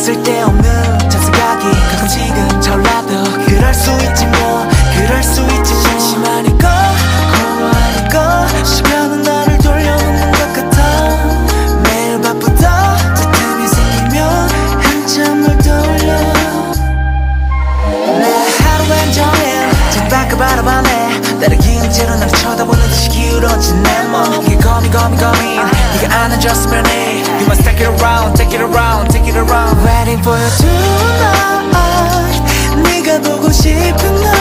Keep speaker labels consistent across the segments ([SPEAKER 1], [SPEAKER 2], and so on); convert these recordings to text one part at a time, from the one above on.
[SPEAKER 1] 쓸데없는 잔생각이 가끔씩은 전라도 그럴 수 있지 뭐 그럴 수 있지 진심 아니고 고아니고 시간은 나를 돌려놓는 것 같아. 매일 바쁘다 틈이 생기면 한참 널 떠올려. 내 하루엔 정해. 창밖을 바라봐내. 나를 기운 채로 날 쳐다보는 듯이 기울어진 내몸. For you tonight 네가 보고 싶은 날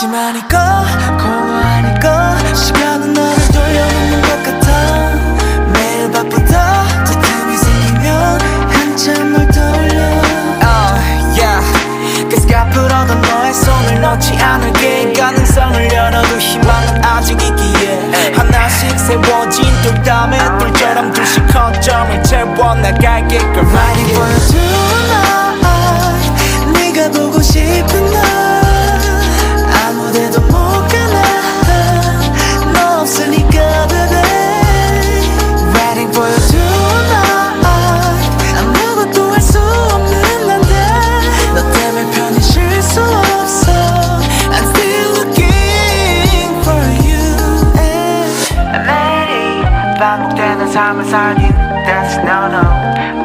[SPEAKER 1] 심심하니까 공허하니까 시간은 나를 돌려놓는 것 같아. 매일 바쁘다. 저 틈이 생기면 한참 널 떠올려. Oh, yeah. 그 앞으로도 너의 손을 놓지 않을게. 가능성을 열어도 희망은 아직 있기에. 하나씩 세워진 뚝담의 뜰처럼 둘씩 거점을 채워나갈게. Girl, you tonight time inside you. That's no no.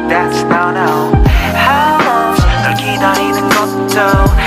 [SPEAKER 1] That's no no. How long 널 기다리는 것도